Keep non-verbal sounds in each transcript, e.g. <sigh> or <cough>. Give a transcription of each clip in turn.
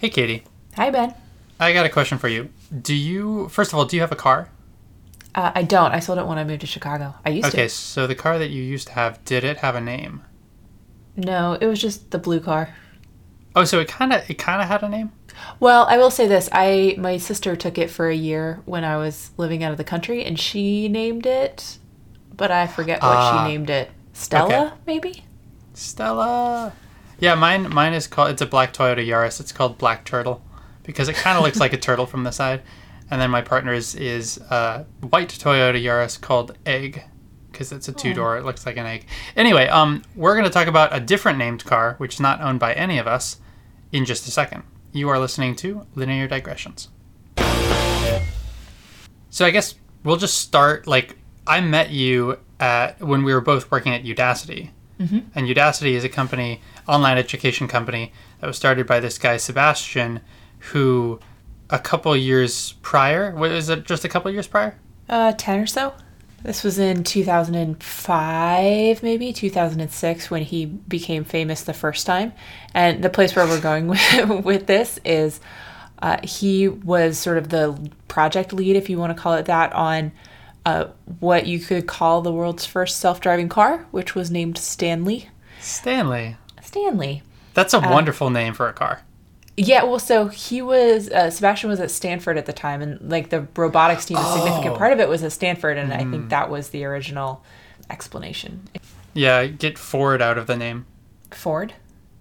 Hey, Katie. Hi, Ben. I got a question for you. Do you, first of all, do you have a car? Uh, I don't. I sold it when I moved to Chicago. I used Okay, to. Okay, so the car that you used to have, did it have a name? No, it was just the blue car. Oh, so it kind of it kind of had a name. Well, I will say this: I my sister took it for a year when I was living out of the country, and she named it, but I forget what Ah, she named it. Stella, okay. maybe. Stella. Yeah, mine mine is called. It's a black Toyota Yaris. It's called Black Turtle because it kind of looks like a turtle from the side. And then my partner's is a white Toyota Yaris called Egg because it's a two door. It looks like an egg. Anyway, um, we're gonna talk about a different named car which is not owned by any of us in just a second. You are listening to Linear Digressions. So I guess we'll just start. Like I met you at when we were both working at Udacity, and Udacity is a company, online education company that was started by this guy Sebastian, who a couple years prior, was it just a couple years prior? Uh, ten or so. This was in 2005, maybe 2006, when he became famous the first time. And the place where we're going <laughs> with, with this is uh, he was sort of the project lead, if you want to call it that, on uh, what you could call the world's first self driving car, which was named Stanley. Stanley. Stanley. That's a wonderful name for a car. Yeah, well, so he was uh, Sebastian was at Stanford at the time, and like the robotics team, a significant Oh. part of it was at Stanford, and I think that was the original explanation. Yeah, get Ford out of the name. Ford.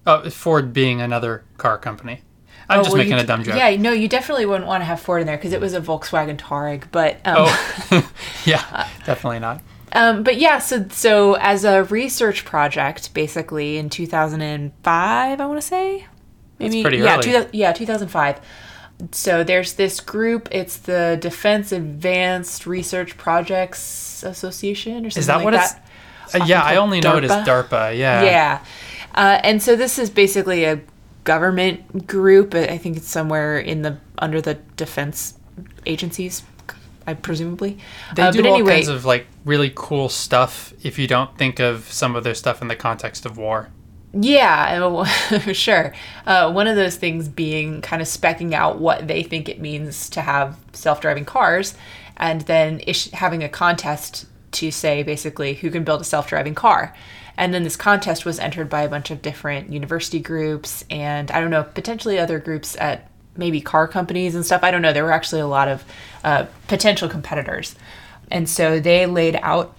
Oh, Ford being another car company. I'm Oh, just well, making you a dumb joke. Yeah, no, you definitely wouldn't want to have Ford in there because it was a Volkswagen Touareg, but um, Oh, <laughs> <laughs> yeah, definitely not. Um, but yeah, so so as a research project, basically in 2005, I want to say, maybe pretty yeah, early. 2000 yeah, 2005. So there's this group. It's the Defense Advanced Research Projects Association, or something Is that like what that. it's? Uh, yeah, I only know it as DARPA. DARPA. Yeah. Yeah. Uh, and so this is basically a government group. I think it's somewhere in the under the defense agencies, I presumably. They Uh, do all anyway, kinds of like really cool stuff if you don't think of some of their stuff in the context of war. Yeah, <laughs> sure. Uh, one of those things being kind of specking out what they think it means to have self driving cars, and then ish- having a contest to say basically who can build a self driving car. And then this contest was entered by a bunch of different university groups and I don't know, potentially other groups at maybe car companies and stuff. I don't know. There were actually a lot of uh, potential competitors. And so they laid out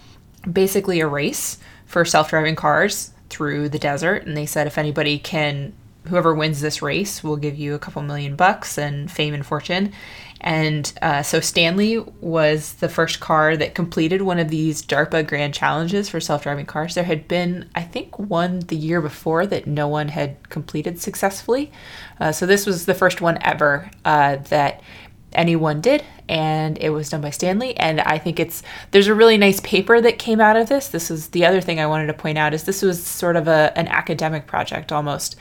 basically a race for self-driving cars through the desert and they said if anybody can whoever wins this race will give you a couple million bucks and fame and fortune and uh, so stanley was the first car that completed one of these darpa grand challenges for self-driving cars. There had been i think one the year before that no one had completed successfully. Uh, so this was the first one ever uh, that anyone did and it was done by stanley. And i think it's there's a really nice paper that came out of this. This is the other thing i wanted to point out is this was sort of a, an academic project almost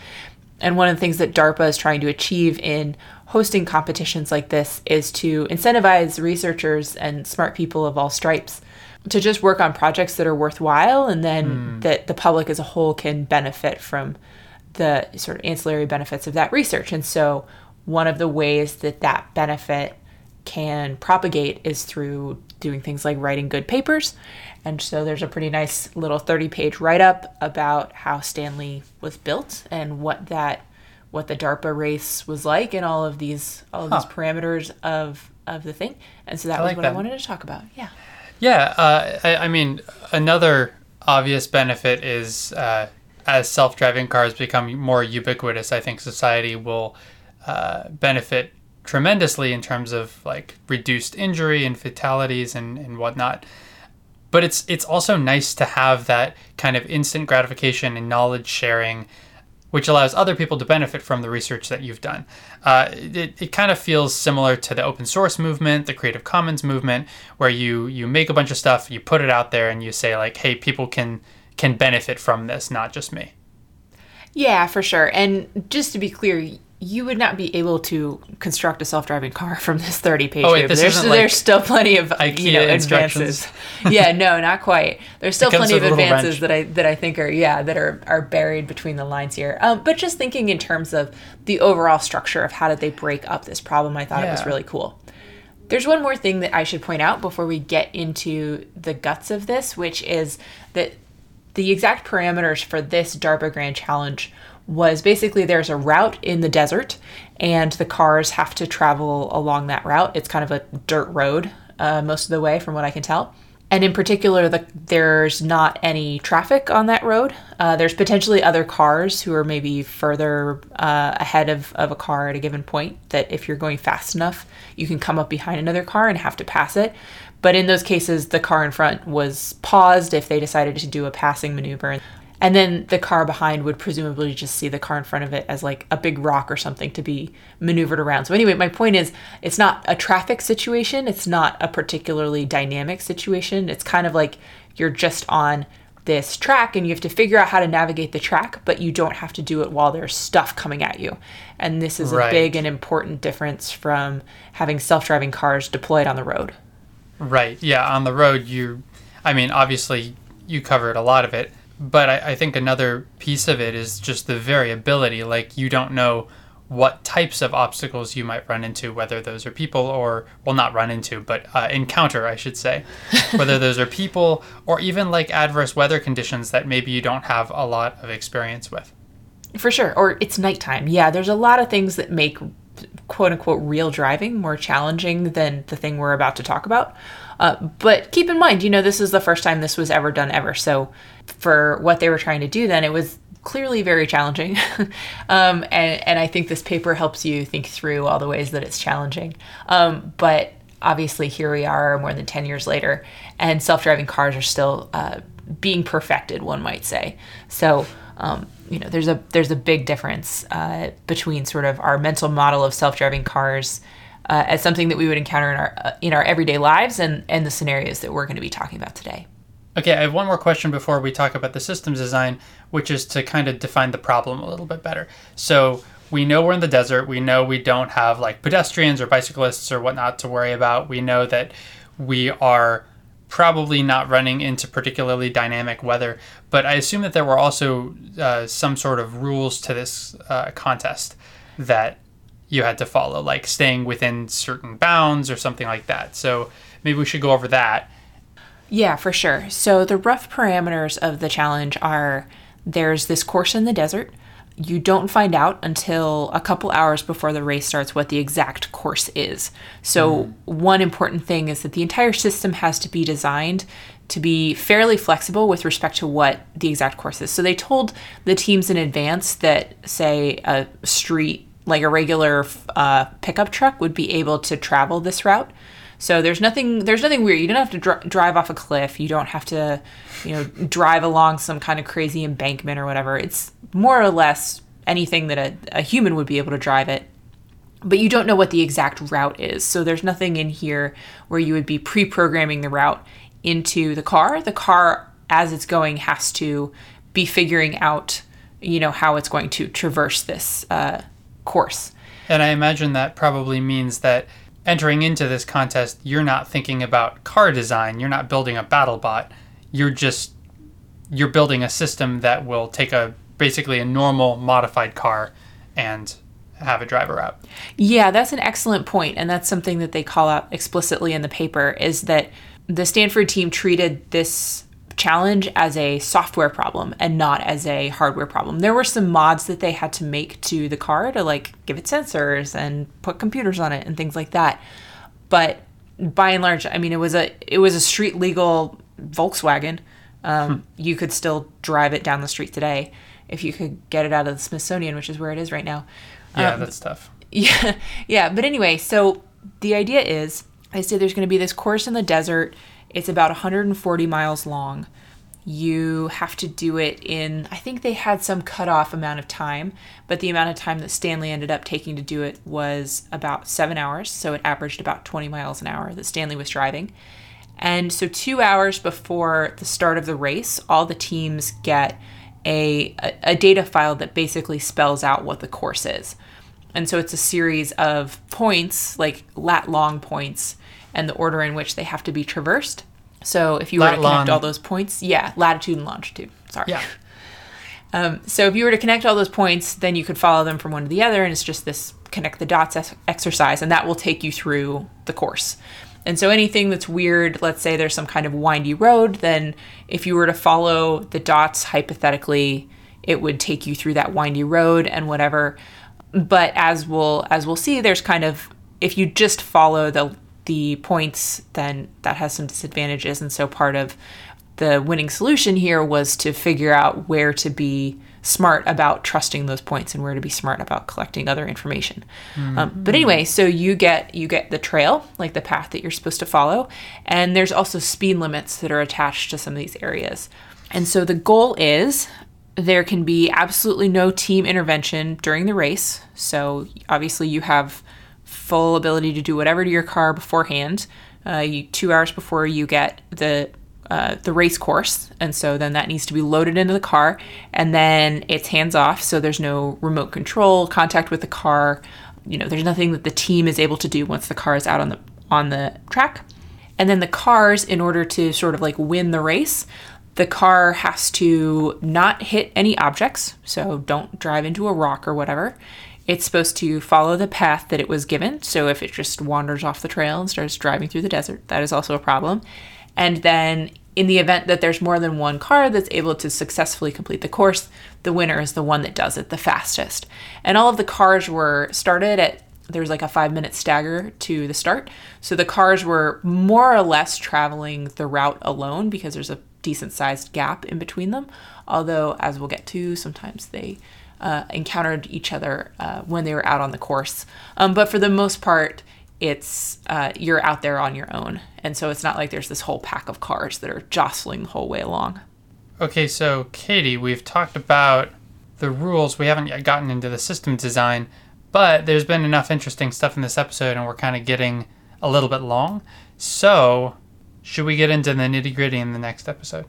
and one of the things that darpa is trying to achieve in hosting competitions like this is to incentivize researchers and smart people of all stripes to just work on projects that are worthwhile and then hmm. that the public as a whole can benefit from the sort of ancillary benefits of that research. And so, one of the ways that that benefit can propagate is through doing things like writing good papers. And so, there's a pretty nice little 30 page write up about how Stanley was built and what that what the DARPA race was like and all of these all of these parameters of of the thing. And so that I was like what I wanted to talk about. Yeah. Yeah, uh, I, I mean, another obvious benefit is uh, as self driving cars become more ubiquitous, I think society will uh, benefit tremendously in terms of like reduced injury and fatalities and, and whatnot. But it's it's also nice to have that kind of instant gratification and knowledge sharing, which allows other people to benefit from the research that you've done. Uh, it, it kind of feels similar to the open source movement, the Creative Commons movement, where you you make a bunch of stuff, you put it out there, and you say like, hey, people can can benefit from this, not just me. Yeah, for sure. And just to be clear, you would not be able to construct a self-driving car from this 30-page Oh, wait, this there's, isn't like there's still plenty of IKEA you know, advances. <laughs> yeah, no, not quite. There's still plenty of with a little advances that I that I think are yeah that are are buried between the lines here. Um, but just thinking in terms of the overall structure of how did they break up this problem, I thought it was really cool. There's one more thing that I should point out before we get into the guts of this, which is that the exact parameters for this DARPA Grand Challenge was basically there's a route in the desert, and the cars have to travel along that route. It's kind of a dirt road uh, most of the way, from what I can tell. And in particular, the, there's not any traffic on that road. Uh, there's potentially other cars who are maybe further uh, ahead of, of a car at a given point that if you're going fast enough, you can come up behind another car and have to pass it. But in those cases, the car in front was paused if they decided to do a passing maneuver. And then the car behind would presumably just see the car in front of it as like a big rock or something to be maneuvered around. So, anyway, my point is it's not a traffic situation, it's not a particularly dynamic situation. It's kind of like you're just on this track and you have to figure out how to navigate the track, but you don't have to do it while there's stuff coming at you. And this is Right. a big and important difference from having self driving cars deployed on the road. Right. Yeah. On the road, you, I mean, obviously, you covered a lot of it, but I, I think another piece of it is just the variability. Like, you don't know what types of obstacles you might run into, whether those are people or, well, not run into, but uh, encounter, I should say. <laughs> whether those are people or even like adverse weather conditions that maybe you don't have a lot of experience with. For sure. Or it's nighttime. Yeah, there's a lot of things that make quote unquote real driving more challenging than the thing we're about to talk about. Uh, but keep in mind, you know, this is the first time this was ever done ever. So for what they were trying to do then, it was clearly very challenging. <laughs> um, and, and I think this paper helps you think through all the ways that it's challenging. Um, but obviously, here we are more than 10 years later, and self driving cars are still uh, being perfected, one might say. So, um, you know, there's a there's a big difference uh, between sort of our mental model of self-driving cars uh, as something that we would encounter in our uh, in our everyday lives and and the scenarios that we're going to be talking about today. Okay, I have one more question before we talk about the systems design, which is to kind of define the problem a little bit better. So we know we're in the desert. We know we don't have like pedestrians or bicyclists or whatnot to worry about. We know that we are probably not running into particularly dynamic weather. But I assume that there were also uh, some sort of rules to this uh, contest that you had to follow, like staying within certain bounds or something like that. So maybe we should go over that. Yeah, for sure. So the rough parameters of the challenge are there's this course in the desert. You don't find out until a couple hours before the race starts what the exact course is. So, one important thing is that the entire system has to be designed to be fairly flexible with respect to what the exact course is. So, they told the teams in advance that, say, a street, like a regular uh, pickup truck, would be able to travel this route. So there's nothing there's nothing weird. You don't have to dr- drive off a cliff. You don't have to, you know, drive along some kind of crazy embankment or whatever. It's more or less anything that a, a human would be able to drive it. But you don't know what the exact route is. So there's nothing in here where you would be pre-programming the route into the car. The car as it's going has to be figuring out, you know, how it's going to traverse this uh, course. And I imagine that probably means that entering into this contest, you're not thinking about car design. You're not building a battle bot. You're just you're building a system that will take a basically a normal modified car and have a driver out. Yeah, that's an excellent point, and that's something that they call out explicitly in the paper is that the Stanford team treated this challenge as a software problem and not as a hardware problem. There were some mods that they had to make to the car to like give it sensors and put computers on it and things like that. But by and large, I mean it was a it was a street legal Volkswagen. Um, You could still drive it down the street today if you could get it out of the Smithsonian, which is where it is right now. Yeah, Um, that's tough. <laughs> yeah, yeah. But anyway, so the idea is, I say there's going to be this course in the desert. It's about 140 miles long. You have to do it in, I think they had some cutoff amount of time, but the amount of time that Stanley ended up taking to do it was about seven hours. So it averaged about 20 miles an hour that Stanley was driving. And so, two hours before the start of the race, all the teams get a, a, data file that basically spells out what the course is. And so it's a series of points, like lat long points, and the order in which they have to be traversed. So if you were to connect long. all those points, yeah, latitude and longitude. Sorry. Yeah. <laughs> Um, so if you were to connect all those points, then you could follow them from one to the other, and it's just this connect the dots ex- exercise, and that will take you through the course. And so anything that's weird, let's say there's some kind of windy road, then if you were to follow the dots hypothetically, it would take you through that windy road and whatever. But as we'll as we'll see, there's kind of if you just follow the the points, then that has some disadvantages. And so part of the winning solution here was to figure out where to be smart about trusting those points and where to be smart about collecting other information. Um, but anyway, so you get you get the trail, like the path that you're supposed to follow, and there's also speed limits that are attached to some of these areas. And so the goal is there can be absolutely no team intervention during the race. So obviously you have full ability to do whatever to your car beforehand. Uh, you two hours before you get the uh, the race course, and so then that needs to be loaded into the car, and then it's hands off. So there's no remote control, contact with the car. You know, there's nothing that the team is able to do once the car is out on the on the track. And then the cars, in order to sort of like win the race, the car has to not hit any objects, so don't drive into a rock or whatever. It's supposed to follow the path that it was given. So if it just wanders off the trail and starts driving through the desert, that is also a problem. And then in the event that there's more than one car that's able to successfully complete the course, the winner is the one that does it the fastest. And all of the cars were started at there's like a five minute stagger to the start. So the cars were more or less traveling the route alone because there's a decent sized gap in between them. Although, as we'll get to, sometimes they uh, encountered each other uh, when they were out on the course. Um, but for the most part, it's uh, you're out there on your own. And so it's not like there's this whole pack of cars that are jostling the whole way along. Okay, so Katie, we've talked about the rules. We haven't yet gotten into the system design, but there's been enough interesting stuff in this episode, and we're kind of getting a little bit long. So, should we get into the nitty gritty in the next episode?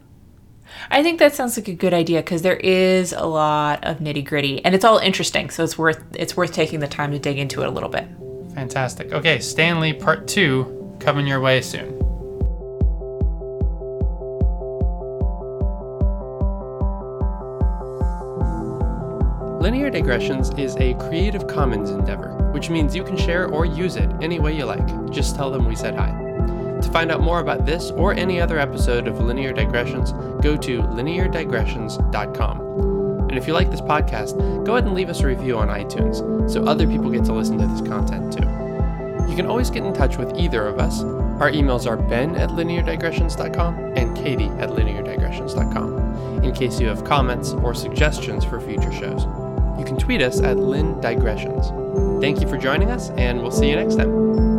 I think that sounds like a good idea because there is a lot of nitty gritty, and it's all interesting. So it's worth it's worth taking the time to dig into it a little bit. Fantastic. Okay, Stanley Part 2 coming your way soon. Linear Digressions is a Creative Commons endeavor, which means you can share or use it any way you like. Just tell them we said hi. To find out more about this or any other episode of Linear Digressions, go to lineardigressions.com. And if you like this podcast, go ahead and leave us a review on iTunes so other people get to listen to this content too. You can always get in touch with either of us. Our emails are ben at lineardigressions.com and katie at lineardigressions.com in case you have comments or suggestions for future shows. You can tweet us at lindigressions. Thank you for joining us, and we'll see you next time.